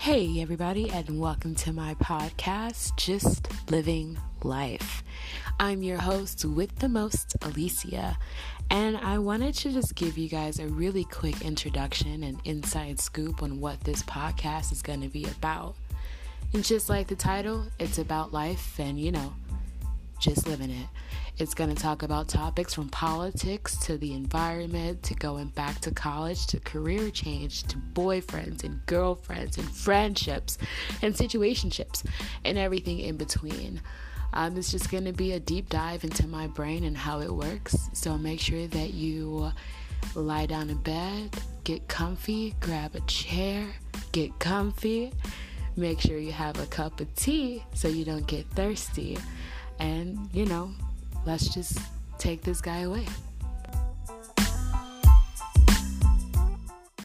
Hey, everybody, and welcome to my podcast, Just Living Life. I'm your host with the most, Alicia, and I wanted to just give you guys a really quick introduction and inside scoop on what this podcast is going to be about. And just like the title, it's about life and, you know, just living it. It's going to talk about topics from politics to the environment to going back to college to career change to boyfriends and girlfriends and friendships and situationships and everything in between. Um, it's just going to be a deep dive into my brain and how it works. So make sure that you lie down in bed, get comfy, grab a chair, get comfy. Make sure you have a cup of tea so you don't get thirsty. And, you know, let's just take this guy away.